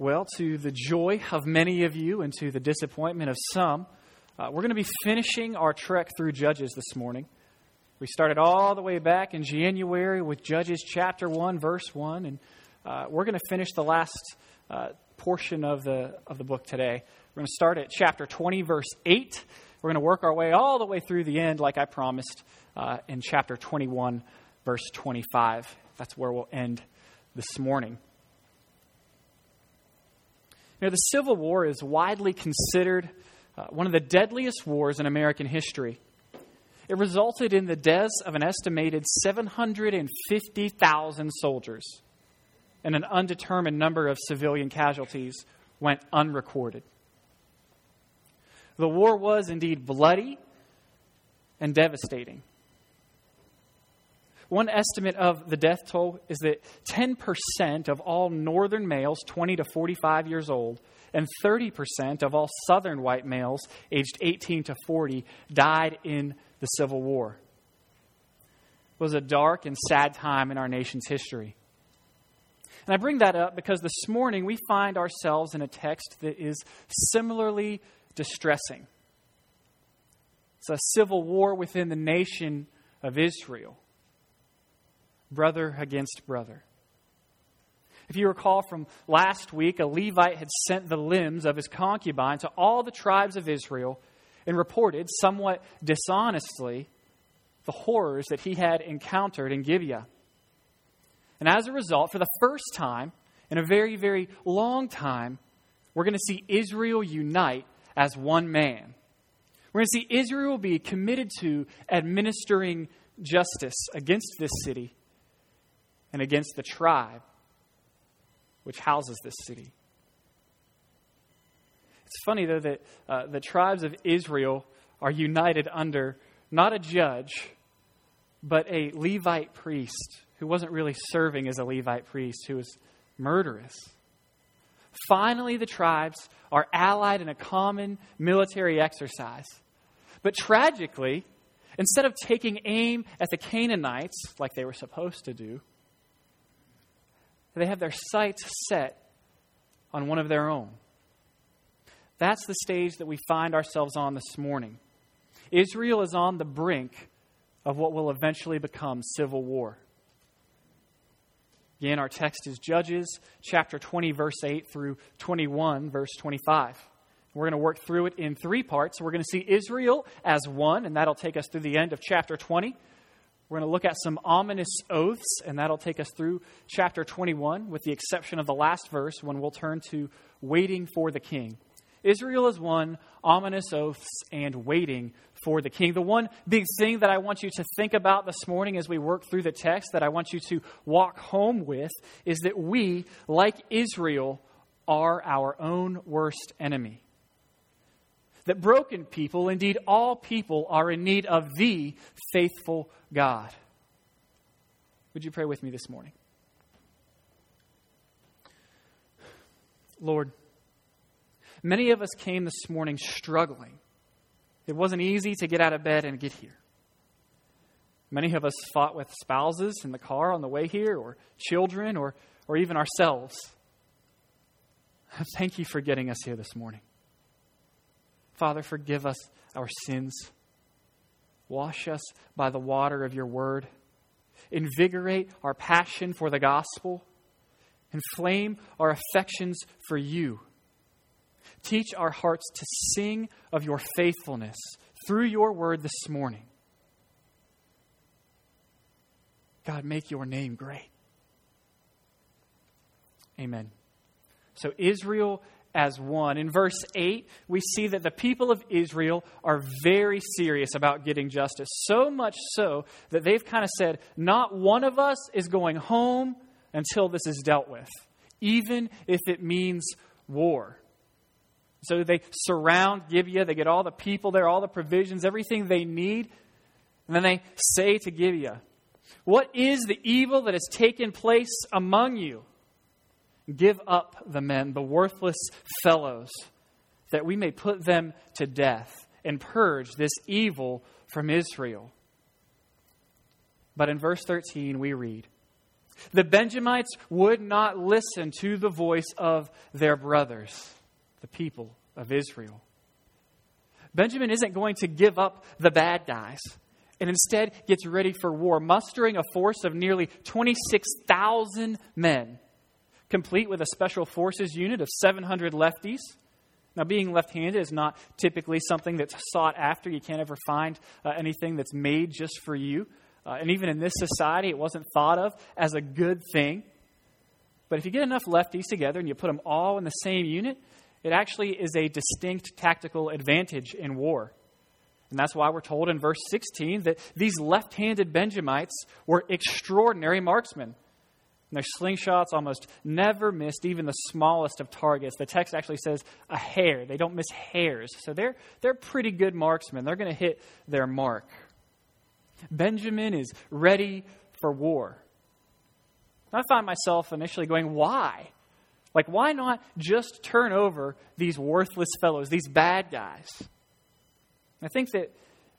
Well, to the joy of many of you and to the disappointment of some, uh, we're going to be finishing our trek through Judges this morning. We started all the way back in January with Judges chapter 1, verse 1, and uh, we're going to finish the last uh, portion of the, of the book today. We're going to start at chapter 20, verse 8. We're going to work our way all the way through the end, like I promised, uh, in chapter 21, verse 25. That's where we'll end this morning. You know, the Civil War is widely considered uh, one of the deadliest wars in American history. It resulted in the deaths of an estimated 750,000 soldiers, and an undetermined number of civilian casualties went unrecorded. The war was indeed bloody and devastating. One estimate of the death toll is that 10% of all northern males 20 to 45 years old and 30% of all southern white males aged 18 to 40 died in the Civil War. It was a dark and sad time in our nation's history. And I bring that up because this morning we find ourselves in a text that is similarly distressing. It's a civil war within the nation of Israel brother against brother. If you recall from last week, a Levite had sent the limbs of his concubine to all the tribes of Israel and reported, somewhat dishonestly, the horrors that he had encountered in Gibeah. And as a result, for the first time in a very, very long time, we're going to see Israel unite as one man. We're going to see Israel be committed to administering justice against this city and against the tribe which houses this city. It's funny, though, that uh, the tribes of Israel are united under not a judge, but a Levite priest who wasn't really serving as a Levite priest, who was murderous. Finally, the tribes are allied in a common military exercise. But tragically, instead of taking aim at the Canaanites like they were supposed to do, they have their sights set on one of their own. That's the stage that we find ourselves on this morning. Israel is on the brink of what will eventually become civil war. Again, our text is Judges chapter 20, verse 8 through 21, verse 25. We're going to work through it in three parts. We're going to see Israel as one, and that'll take us through the end of chapter 20. We're going to look at some ominous oaths, and that'll take us through chapter 21, with the exception of the last verse when we'll turn to waiting for the king. Israel is one, ominous oaths, and waiting for the king. The one big thing that I want you to think about this morning as we work through the text, that I want you to walk home with, is that we, like Israel, are our own worst enemy that broken people, indeed all people, are in need of the faithful God. Would you pray with me this morning? Lord, many of us came this morning struggling. It wasn't easy to get out of bed and get here. Many of us fought with spouses in the car on the way here, or children, or, or even ourselves. Thank you for getting us here this morning. Father, forgive us our sins. Wash us by the water of your word. Invigorate our passion for the gospel. Inflame our affections for you. Teach our hearts to sing of your faithfulness through your word this morning. God, make your name great. Amen. So, Israel as one. In verse 8, we see that the people of Israel are very serious about getting justice. So much so that they've kind of said, not one of us is going home until this is dealt with, even if it means war. So they surround Gibeah, they get all the people there, all the provisions, everything they need, and then they say to Gibeah, What is the evil that has taken place among you? Give up the men, the worthless fellows, that we may put them to death and purge this evil from Israel. But in verse 13, we read The Benjamites would not listen to the voice of their brothers, the people of Israel. Benjamin isn't going to give up the bad guys and instead gets ready for war, mustering a force of nearly 26,000 men, complete with a special forces unit of 700 lefties. Now, being left handed is not typically something that's sought after. You can't ever find uh, anything that's made just for you. Uh, and even in this society, it wasn't thought of as a good thing. But if you get enough lefties together and you put them all in the same unit, it actually is a distinct tactical advantage in war. And that's why we're told in verse 16 that these left handed Benjamites were extraordinary marksmen. And their slingshots almost never missed even the smallest of targets. The text actually says a hair. They don't miss hairs. So they're, they're pretty good marksmen. They're going to hit their mark. Benjamin is ready for war. I find myself initially going, why? Like, why not just turn over these worthless fellows, these bad guys? I think that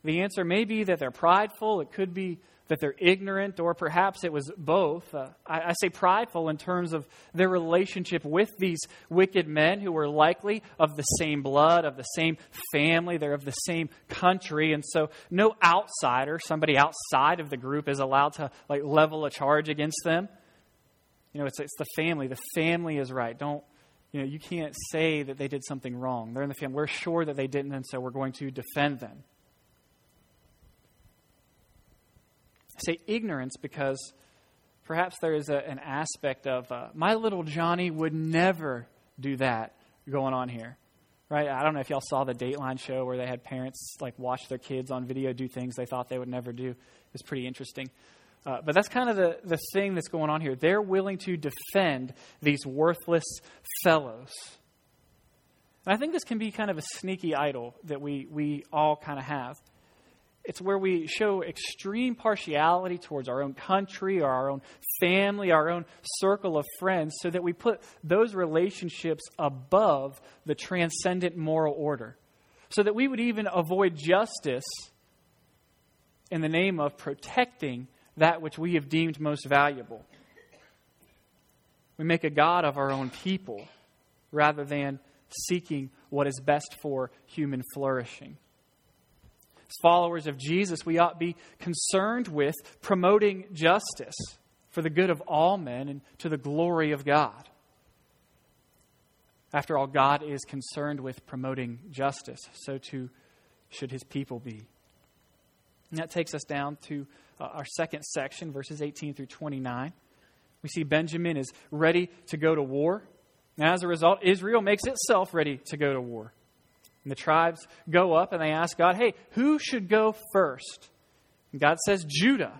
the answer may be that they're prideful. It could be that they're ignorant, or perhaps it was both. Uh, I, I, say prideful in terms of their relationship with these wicked men who were likely of the same blood, of the same family, they're of the same country, and so no outsider, somebody outside of the group, is allowed to like level a charge against them. You know, it's, it's the family. The family is right. Don't you know, you can't say that they did something wrong. They're in the family. We're sure that they didn't, and so we're going to defend them. Say ignorance because perhaps there is a, an aspect of uh, my little Johnny would never do that going on here. Right? I don't know if y'all saw the Dateline show where they had parents like watch their kids on video do things they thought they would never do. It was pretty interesting. Uh, but that's kind of the, the thing that's going on here. They're willing to defend these worthless fellows. And I think this can be kind of a sneaky idol that we, we all kind of have. It's where we show extreme partiality towards our own country or our own family, our own circle of friends, so that we put those relationships above the transcendent moral order. So that we would even avoid justice in the name of protecting that which we have deemed most valuable. We make a God of our own people rather than seeking what is best for human flourishing. As followers of Jesus, we ought to be concerned with promoting justice for the good of all men and to the glory of God. After all, God is concerned with promoting justice, so too should his people be. And that takes us down to uh, our second section, verses 18 through 29. We see Benjamin is ready to go to war. And as a result, Israel makes itself ready to go to war. And the tribes go up and they ask God, hey, who should go first? And God says, Judah.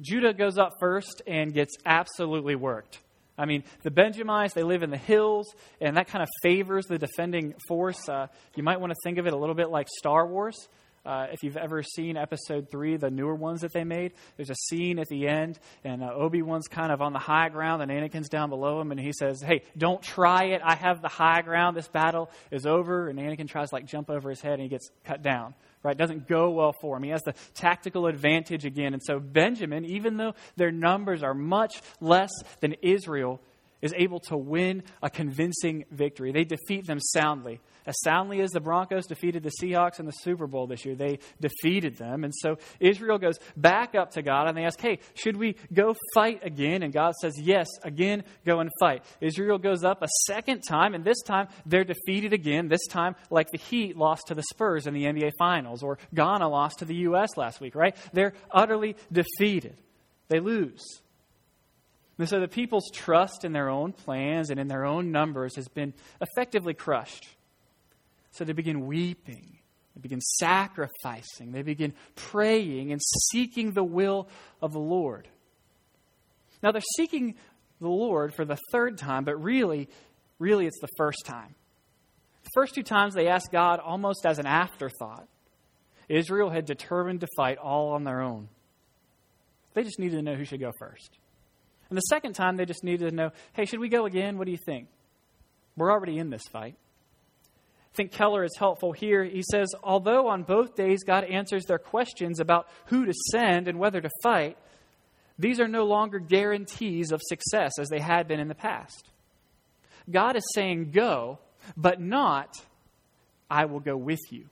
Judah goes up first and gets absolutely worked. I mean, the Benjamites, they live in the hills, and that kind of favors the defending force. Uh, you might want to think of it a little bit like Star Wars. Uh, if you've ever seen episode three, the newer ones that they made, there's a scene at the end, and uh, Obi Wan's kind of on the high ground, and Anakin's down below him, and he says, "Hey, don't try it. I have the high ground. This battle is over." And Anakin tries to like jump over his head, and he gets cut down. Right? Doesn't go well for him. He has the tactical advantage again, and so Benjamin, even though their numbers are much less than Israel, is able to win a convincing victory. They defeat them soundly. As soundly as the Broncos defeated the Seahawks in the Super Bowl this year, they defeated them. And so Israel goes back up to God and they ask, Hey, should we go fight again? And God says, Yes, again, go and fight. Israel goes up a second time, and this time they're defeated again. This time, like the Heat lost to the Spurs in the NBA Finals, or Ghana lost to the U.S. last week, right? They're utterly defeated. They lose. And so the people's trust in their own plans and in their own numbers has been effectively crushed. So they begin weeping. They begin sacrificing. They begin praying and seeking the will of the Lord. Now they're seeking the Lord for the third time, but really, really it's the first time. The first two times they asked God almost as an afterthought. Israel had determined to fight all on their own. They just needed to know who should go first. And the second time, they just needed to know hey, should we go again? What do you think? We're already in this fight. I think Keller is helpful here. He says, although on both days God answers their questions about who to send and whether to fight, These are no longer guarantees of success as they had been in the past. God is saying, Go, but not, I will go with you.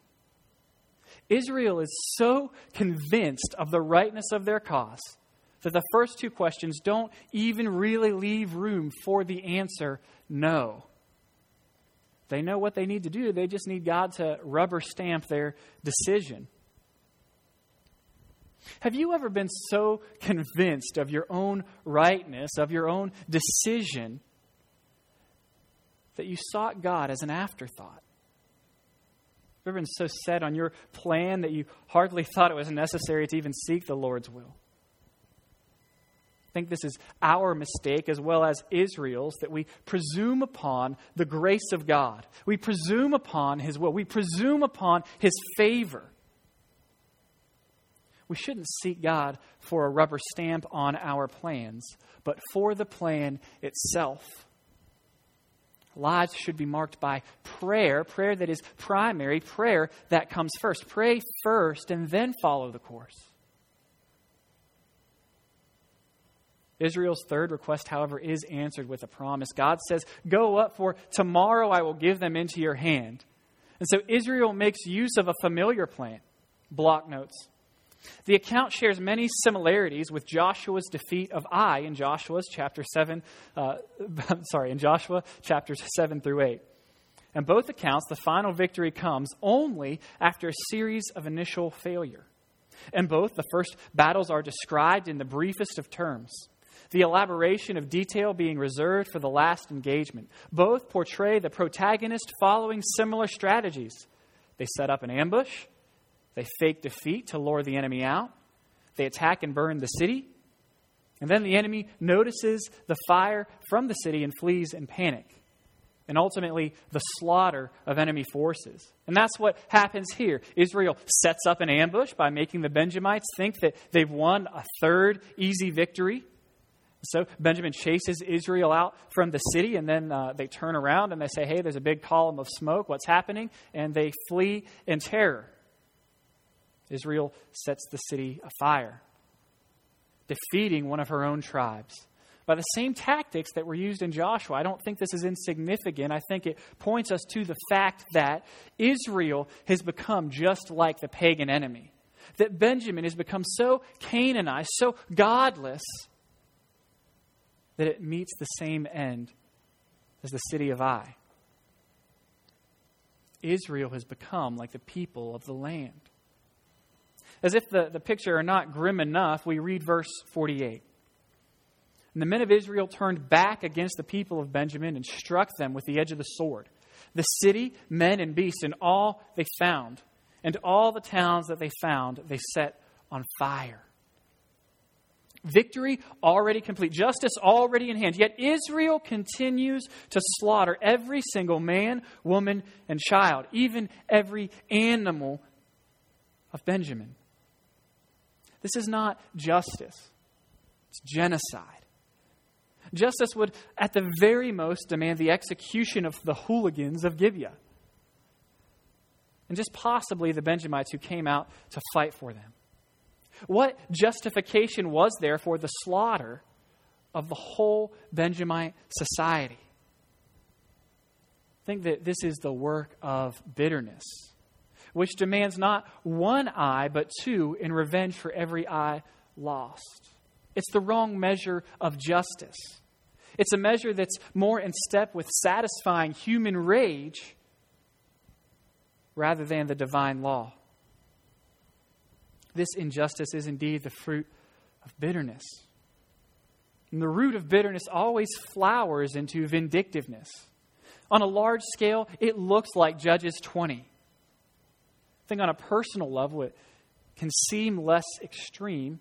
Israel is so convinced of the rightness of their cause that the first two questions don't even really leave room for the answer no. They know what they need to do, they just need God to rubber stamp their decision. Have you ever been so convinced of your own rightness, of your own decision, that you sought God as an afterthought? Have you ever been so set on your plan that you hardly thought it was necessary to even seek the Lord's will? I think this is our mistake as well as Israel's that we presume upon the grace of God. We presume upon His will. We presume upon His favor. We shouldn't seek God for a rubber stamp on our plans, but for the plan itself. Lives should be marked by prayer, prayer that is primary, prayer that comes first. Pray first and then follow the course. Israel's third request, however, is answered with a promise. God says, Go up, for tomorrow I will give them into your hand. And so Israel makes use of a familiar plan. Block notes. The account shares many similarities with Joshua's defeat of Ai in Joshua's chapter 7, uh, sorry, in Joshua chapters 7 through 8. In both accounts, the final victory comes only after a series of initial failure. In both, the first battles are described in the briefest of terms the elaboration of detail being reserved for the last engagement. Both portray the protagonist following similar strategies. They set up an ambush, they fake defeat to lure the enemy out, they attack and burn the city, and then the enemy notices the fire from the city and flees in panic. And ultimately, the slaughter of enemy forces. And that's what happens here. Israel sets up an ambush by making the Benjamites think that they've won a third easy victory. So Benjamin chases Israel out from the city, and then uh, they turn around and they say, Hey, there's a big column of smoke. What's happening? And they flee in terror. Israel sets the city afire, defeating one of her own tribes. By the same tactics that were used in Joshua, I don't think this is insignificant. I think it points us to the fact that Israel has become just like the pagan enemy. That Benjamin has become so Canaanized, so godless that it meets the same end as the city of Ai. Israel has become like the people of the land. As if the, the picture are not grim enough, we read verse 48. And the men of Israel turned back against the people of Benjamin and struck them with the edge of the sword. The city, men, and beasts, and all they found, and all the towns that they found, they set on fire. Victory already complete, justice already in hand. Yet Israel continues to slaughter every single man, woman, and child, even every animal of Benjamin. This is not justice, it's genocide. Justice would, at the very most, demand the execution of the hooligans of Gibeah. And just possibly the Benjamites who came out to fight for them. What justification was there for the slaughter of the whole Benjamite society? Think that this is the work of bitterness, which demands not one eye, but two in revenge for every eye lost. It's the wrong measure of justice. It's a measure that's more in step with satisfying human rage rather than the divine law. This injustice is indeed the fruit of bitterness. And the root of bitterness always flowers into vindictiveness. On a large scale, it looks like Judges 20. I think on a personal level, it can seem less extreme,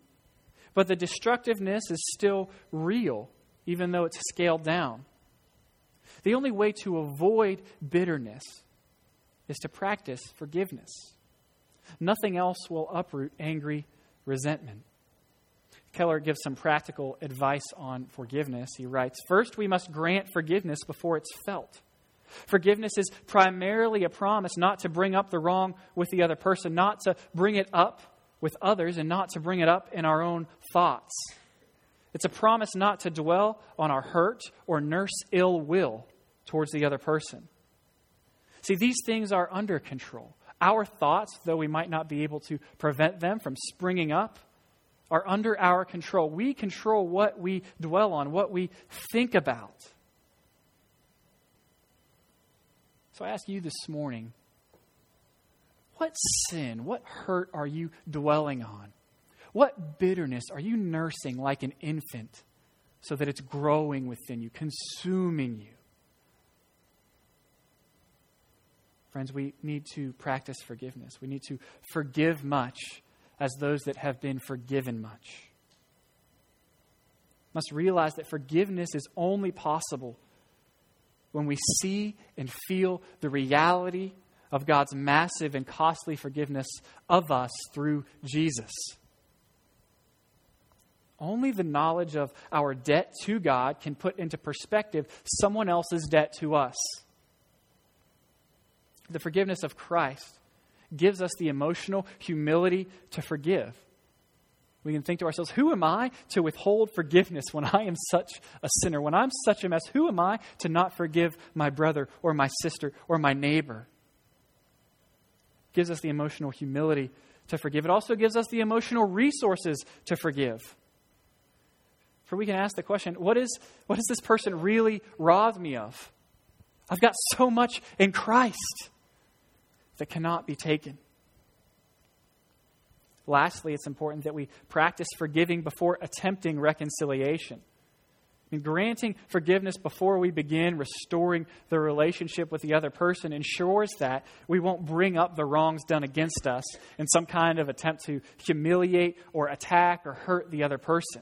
but the destructiveness is still real, even though it's scaled down. The only way to avoid bitterness is to practice forgiveness. Nothing else will uproot angry resentment. Keller gives some practical advice on forgiveness. He writes First, we must grant forgiveness before it's felt. Forgiveness is primarily a promise not to bring up the wrong with the other person, not to bring it up with others, and not to bring it up in our own thoughts. It's a promise not to dwell on our hurt or nurse ill will towards the other person. See, these things are under control. Our thoughts, though we might not be able to prevent them from springing up, are under our control. We control what we dwell on, what we think about. So I ask you this morning what sin, what hurt are you dwelling on? What bitterness are you nursing like an infant so that it's growing within you, consuming you? Friends, we need to practice forgiveness. We need to forgive much as those that have been forgiven much. Must realize that forgiveness is only possible when we see and feel the reality of God's massive and costly forgiveness of us through Jesus. Only the knowledge of our debt to God can put into perspective someone else's debt to us. The forgiveness of Christ gives us the emotional humility to forgive. We can think to ourselves, who am I to withhold forgiveness when I am such a sinner? When I'm such a mess, who am I to not forgive my brother or my sister or my neighbor? It gives us the emotional humility to forgive. It also gives us the emotional resources to forgive. For we can ask the question what, is, what has this person really robbed me of? I've got so much in Christ that cannot be taken. Lastly, it's important that we practice forgiving before attempting reconciliation. Mean, granting forgiveness before we begin restoring the relationship with the other person ensures that we won't bring up the wrongs done against us in some kind of attempt to humiliate or attack or hurt the other person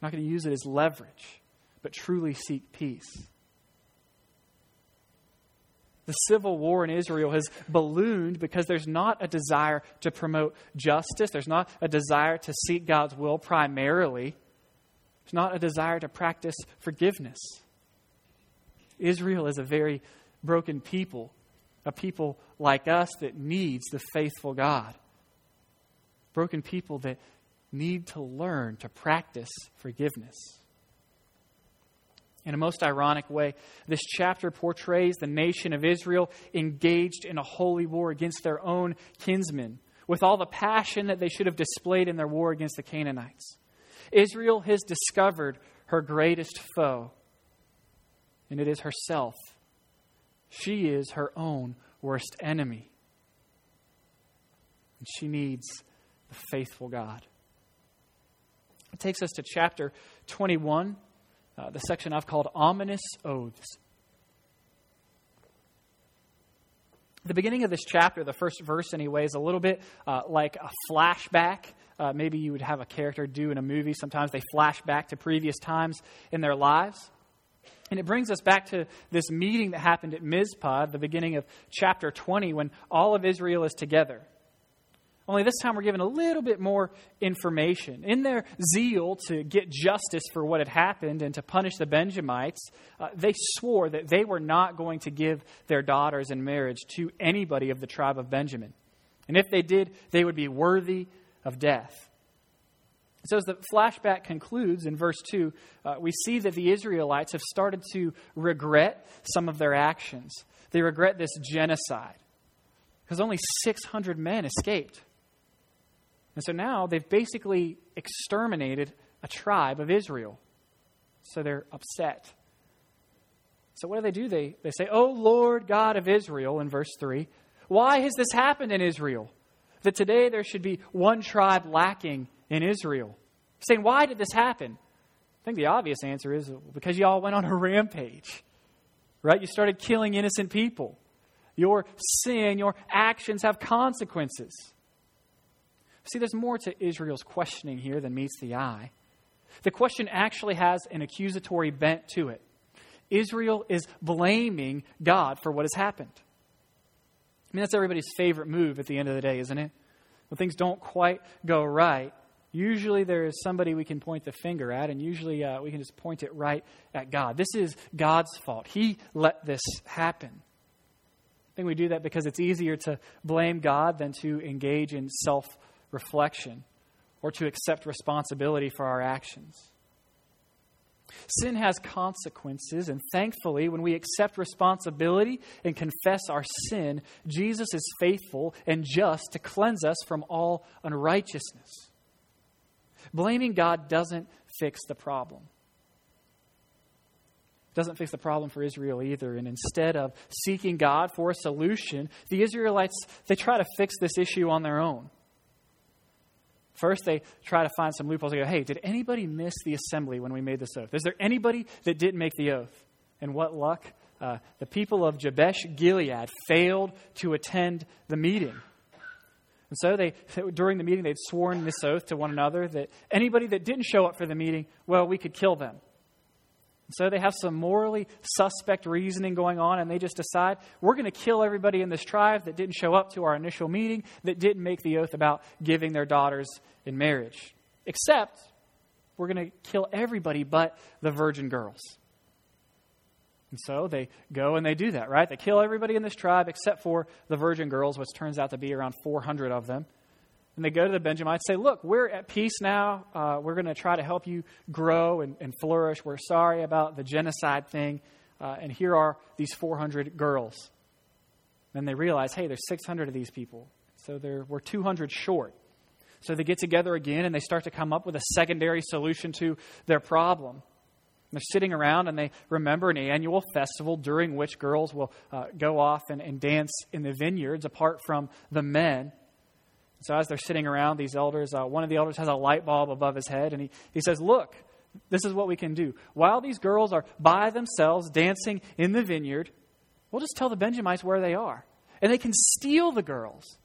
I'm not going to use it as leverage, but truly seek peace. The civil war in Israel has ballooned because there's not a desire to promote justice. There's not a desire to seek God's will primarily. There's not a desire to practice forgiveness. Israel is a very broken people, a people like us that needs the faithful God. Broken people that need to learn to practice forgiveness. In a most ironic way, this chapter portrays the nation of Israel engaged in a holy war against their own kinsmen, with all the passion that they should have displayed in their war against the Canaanites. Israel has discovered her greatest foe, and it is herself. She is her own worst enemy. And she needs the faithful God. It takes us to chapter 21, uh, the section I've called Ominous Oaths. The beginning of this chapter, the first verse anyway, is a little bit uh, like a flashback. Uh, maybe you would have a character do in a movie. Sometimes they flash back to previous times in their lives. And it brings us back to this meeting that happened at Mizpah, the beginning of chapter 20, when all of Israel is together. Only this time we're given a little bit more information. In their zeal to get justice for what had happened and to punish the Benjamites, uh, they swore that they were not going to give their daughters in marriage to anybody of the tribe of Benjamin. And if they did, they would be worthy of death. So, as the flashback concludes in verse 2, uh, we see that the Israelites have started to regret some of their actions. They regret this genocide because only 600 men escaped. And so now they've basically exterminated a tribe of Israel. So they're upset. So what do they do? They, they say, Oh Lord God of Israel, in verse 3, why has this happened in Israel? That today there should be one tribe lacking in Israel. Saying, Why did this happen? I think the obvious answer is because y'all went on a rampage. Right? You started killing innocent people. Your sin, your actions have consequences. See, there's more to Israel's questioning here than meets the eye. The question actually has an accusatory bent to it. Israel is blaming God for what has happened. I mean, that's everybody's favorite move at the end of the day, isn't it? When things don't quite go right, usually there is somebody we can point the finger at, and usually uh, we can just point it right at God. This is God's fault. He let this happen. I think we do that because it's easier to blame God than to engage in self reflection. or to accept responsibility for our actions. Sin has consequences, and thankfully, when we accept responsibility and confess our sin, Jesus is faithful and just to cleanse us from all unrighteousness. Blaming God doesn't fix the problem. It doesn't fix the problem for Israel either. And instead of seeking God for a solution, the Israelites they try to fix this issue on their own. First, they try to find some loopholes. They go, hey, did anybody miss the assembly when we made this oath? Is there anybody that didn't make the oath? And what luck? Uh, the people of Jabesh Gilead failed to attend the meeting. And so they, during the meeting, they'd sworn this oath to one another that anybody that didn't show up for the meeting, well, we could kill them. So they have some morally suspect reasoning going on, and they just decide we're going to kill everybody in this tribe that didn't show up to our initial meeting, that didn't make the oath about giving their daughters in marriage. Except we're going to kill everybody but the virgin girls. And so they go and they do that, right? They kill everybody in this tribe except for the virgin girls, which turns out to be around 400 of them and they go to the Benjamites and say, Look, we're at peace now. Uh, we're going to try to help you grow and, and, flourish. We're sorry about the genocide thing. Uh, and here are these 400 girls. Then they realize, hey, there's 600 of these people. So we're 200 short. So they get together again and they start to come up with a secondary solution to their problem. They're sitting around and they remember an annual festival during which girls will uh, go off and, and dance in the vineyards apart from the men. So as they're sitting around, these elders, uh, one of the elders has a light bulb above his head, and he, he says, Look, this is what we can do. While these girls are by themselves dancing in the vineyard, we'll just tell the Benjamites where they are. And they can steal the girls.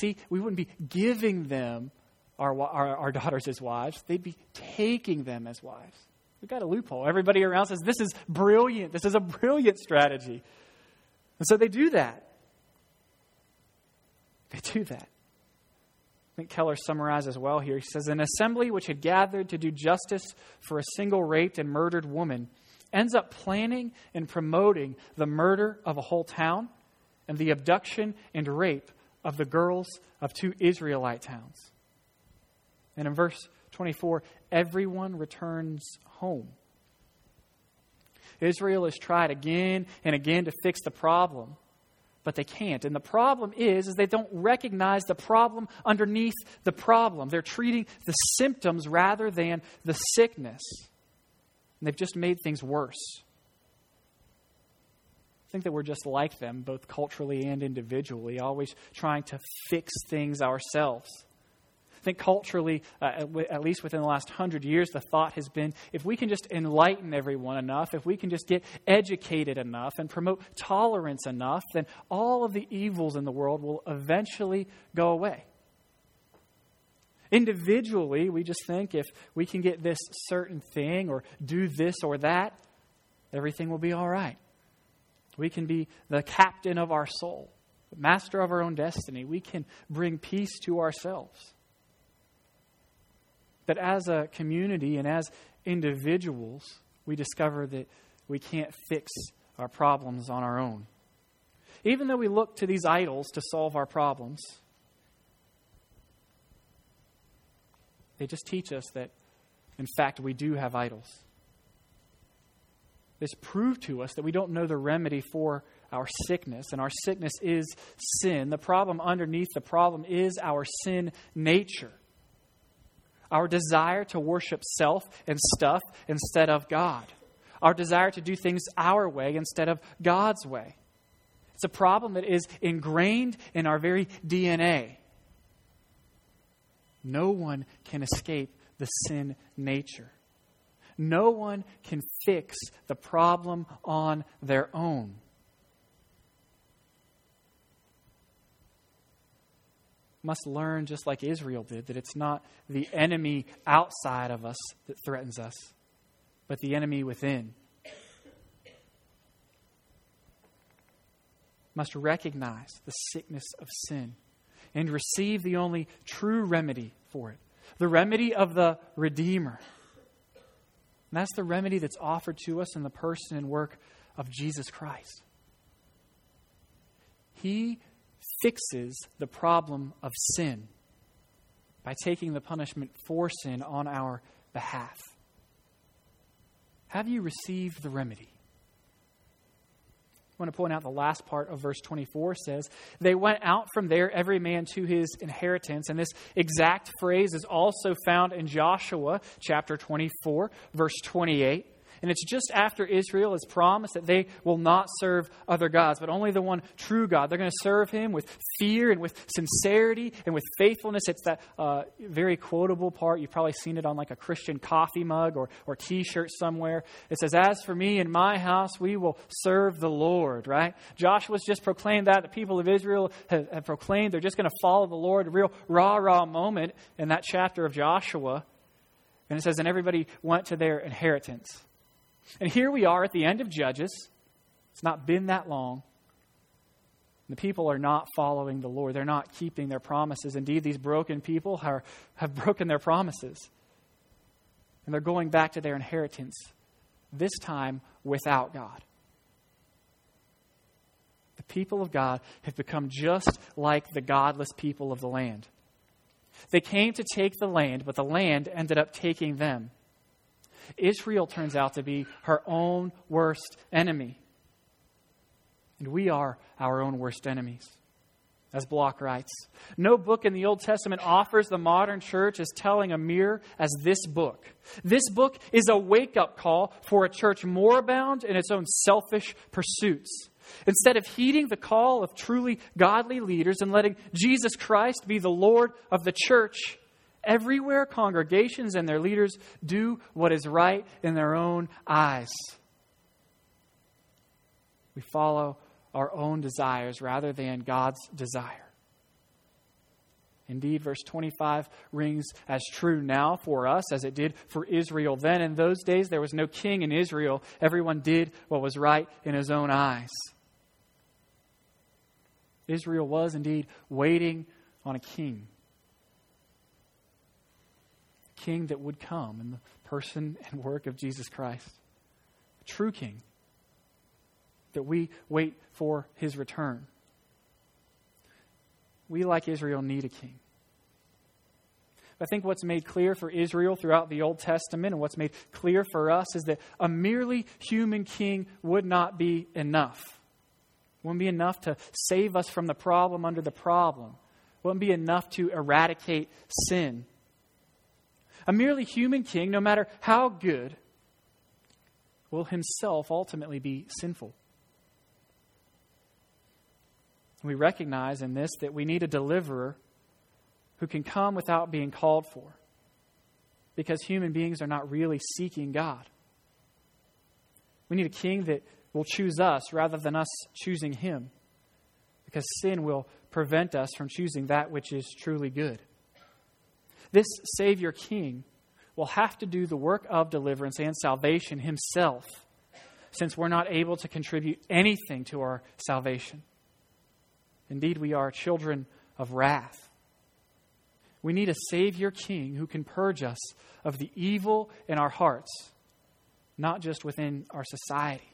See, we wouldn't be giving them our, our, our daughters as wives, they'd be taking them as wives. We've got a loophole. Everybody around says, This is brilliant. This is a brilliant strategy. And so they do that. They do that think Keller summarizes well here. He says, An assembly which had gathered to do justice for a single raped and murdered woman ends up planning and promoting the murder of a whole town and the abduction and rape of the girls of two Israelite towns. And in verse 24, everyone returns home. Israel has tried again and again to fix the problem but they can't. And the problem is, is they don't recognize the problem underneath the problem. They're treating the symptoms rather than the sickness. And they've just made things worse. I think that we're just like them, both culturally and individually, always trying to fix things ourselves. I think culturally, uh, at least within the last hundred years, the thought has been if we can just enlighten everyone enough, if we can just get educated enough and promote tolerance enough, then all of the evils in the world will eventually go away. Individually, we just think if we can get this certain thing or do this or that, everything will be all right. We can be the captain of our soul, the master of our own destiny. We can bring peace to ourselves that as a community and as individuals, we discover that we can't fix our problems on our own. Even though we look to these idols to solve our problems, they just teach us that, in fact, we do have idols. This proves to us that we don't know the remedy for our sickness, and our sickness is sin. The problem underneath the problem is our sin nature our desire to worship self and stuff instead of God, our desire to do things our way instead of God's way. It's a problem that is ingrained in our very DNA. No one can escape the sin nature. No one can fix the problem on their own. Must learn, just like Israel did, that it's not the enemy outside of us that threatens us, but the enemy within. Must recognize the sickness of sin and receive the only true remedy for it the remedy of the Redeemer. And that's the remedy that's offered to us in the person and work of Jesus Christ. He fixes the problem of sin. by taking the punishment for sin on our behalf. Have you received the remedy? I want to point out the last part of verse 24 says, They went out from there, every man to his inheritance. And this exact phrase is also found in Joshua chapter 24, verse 28. And it's just after Israel is promised that they will not serve other gods, but only the one true God. They're going to serve him with fear and with sincerity and with faithfulness. It's that uh, very quotable part. You've probably seen it on like a Christian coffee mug or, or t shirt somewhere. It says, As for me and my house, we will serve the Lord, right? Joshua's just proclaimed that. The people of Israel have, have proclaimed they're just going to follow the Lord. A real rah rah moment in that chapter of Joshua. And it says, And everybody went to their inheritance. And here we are at the end of Judges. It's not been that long. The people are not following the Lord. They're not keeping their promises. Indeed, these broken people are, have broken their promises. And they're going back to their inheritance, this time without God. The people of God have become just like the godless people of the land. They came to take the land, but the land ended up taking them. Israel turns out to be her own worst enemy. And we are our own worst enemies. As Block writes, no book in the Old Testament offers the modern church as telling a mirror as this book. This book is a wake up call for a church moribund in its own selfish pursuits. Instead of heeding the call of truly godly leaders and letting Jesus Christ be the Lord of the church, Everywhere congregations and their leaders do what is right in their own eyes. We follow our own desires rather than God's desire. Indeed, verse 25 rings as true now for us as it did for Israel then. In those days, there was no king in Israel. Everyone did what was right in his own eyes. Israel was indeed waiting on a king king that would come in the person and work of Jesus Christ. A true king. That we wait for his return. We, like Israel, need a king. I think what's made clear for Israel throughout the Old Testament and what's made clear for us is that a merely human king would not be enough. Wouldn't be enough to save us from the problem under the problem. Wouldn't be enough to eradicate sin. A merely human king, no matter how good, will himself ultimately be sinful. We recognize in this that we need a deliverer who can come without being called for because human beings are not really seeking God. We need a king that will choose us rather than us choosing him because sin will prevent us from choosing that which is truly good. This Savior King will have to do the work of deliverance and salvation himself, since we're not able to contribute anything to our salvation. Indeed, we are children of wrath. We need a Savior King who can purge us of the evil in our hearts, not just within our society.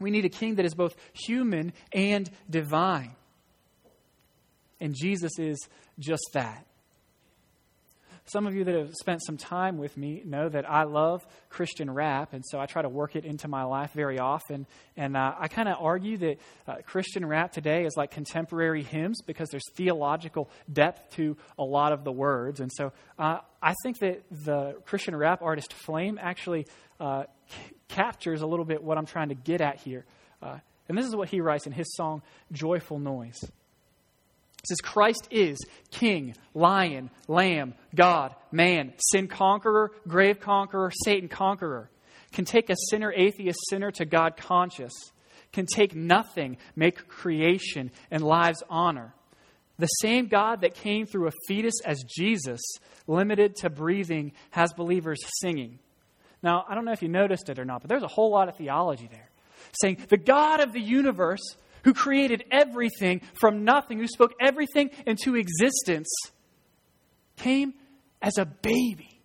We need a King that is both human and divine. And Jesus is just that. Some of you that have spent some time with me know that I love Christian rap, and so I try to work it into my life very often. And uh, I kind of argue that uh, Christian rap today is like contemporary hymns because there's theological depth to a lot of the words. And so uh, I think that the Christian rap artist Flame actually uh, c- captures a little bit what I'm trying to get at here. Uh, and this is what he writes in his song, Joyful Noise. It says, Christ is King, Lion, Lamb, God, man, sin conqueror, grave conqueror, Satan conqueror. Can take a sinner, atheist sinner to God conscious. Can take nothing, make creation and lives honor. The same God that came through a fetus as Jesus, limited to breathing, has believers singing. Now, I don't know if you noticed it or not, but there's a whole lot of theology there. Saying the God of the universe who created everything from nothing, who spoke everything into existence, came as a baby.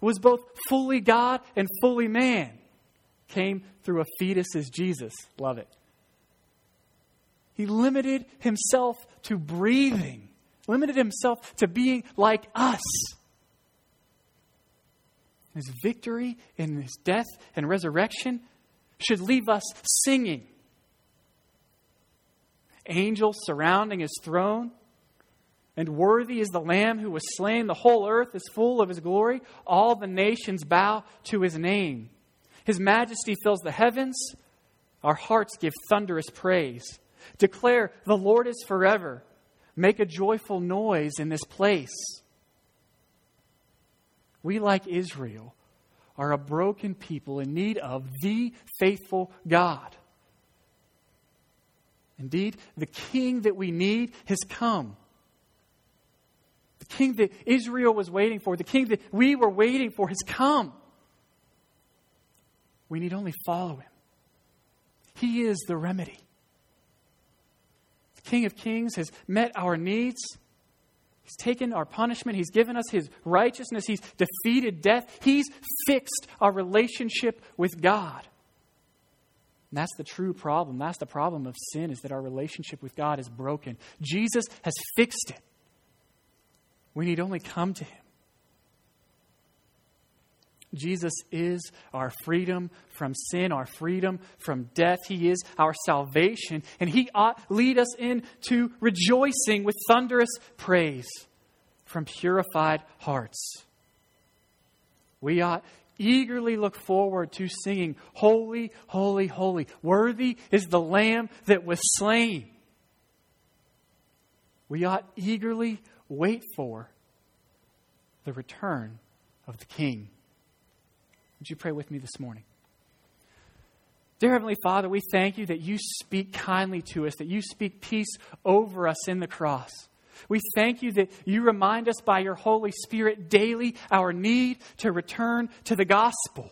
Was both fully God and fully man. Came through a fetus as Jesus. Love it. He limited himself to breathing limited himself to being like us. His victory in his death and resurrection should leave us singing. Angels surrounding his throne, and worthy is the Lamb who was slain. The whole earth is full of his glory. All the nations bow to his name. His majesty fills the heavens. Our hearts give thunderous praise. Declare, the Lord is forever. Make a joyful noise in this place. We, like Israel, are a broken people in need of the faithful God. Indeed, the king that we need has come. The king that Israel was waiting for, the king that we were waiting for, has come. We need only follow him. He is the remedy. The King of Kings has met our needs. He's taken our punishment. He's given us His righteousness. He's defeated death. He's fixed our relationship with God. And that's the true problem. That's the problem of sin, is that our relationship with God is broken. Jesus has fixed it. We need only come to Him. Jesus is our freedom from sin, our freedom from death. He is our salvation, and He ought lead us into rejoicing with thunderous praise from purified hearts. We ought eagerly look forward to singing, Holy, holy, holy. Worthy is the Lamb that was slain. We ought eagerly wait for the return of the King. Would you pray with me this morning? Dear Heavenly Father, we thank you that you speak kindly to us, that you speak peace over us in the cross. We thank you that you remind us by your Holy Spirit daily our need to return to the gospel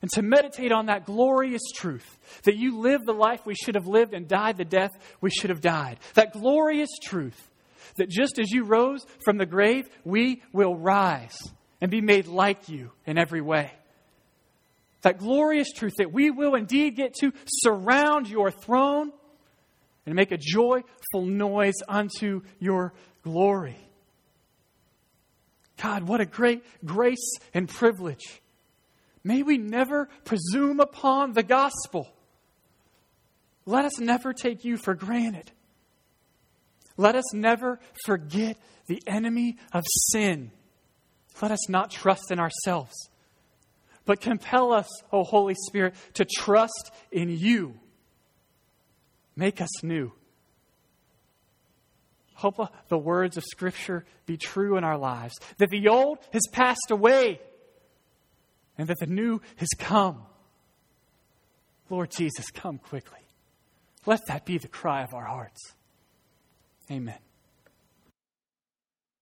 and to meditate on that glorious truth that you lived the life we should have lived and died the death we should have died. That glorious truth that just as you rose from the grave, we will rise and be made like you in every way that glorious truth that we will indeed get to surround your throne and make a joyful noise unto your glory. God, what a great grace and privilege. May we never presume upon the gospel. Let us never take you for granted. Let us never forget the enemy of sin. Let us not trust in ourselves but compel us, O Holy Spirit, to trust in you. Make us new. Hope the words of Scripture be true in our lives, that the old has passed away and that the new has come. Lord Jesus, come quickly. Let that be the cry of our hearts. Amen.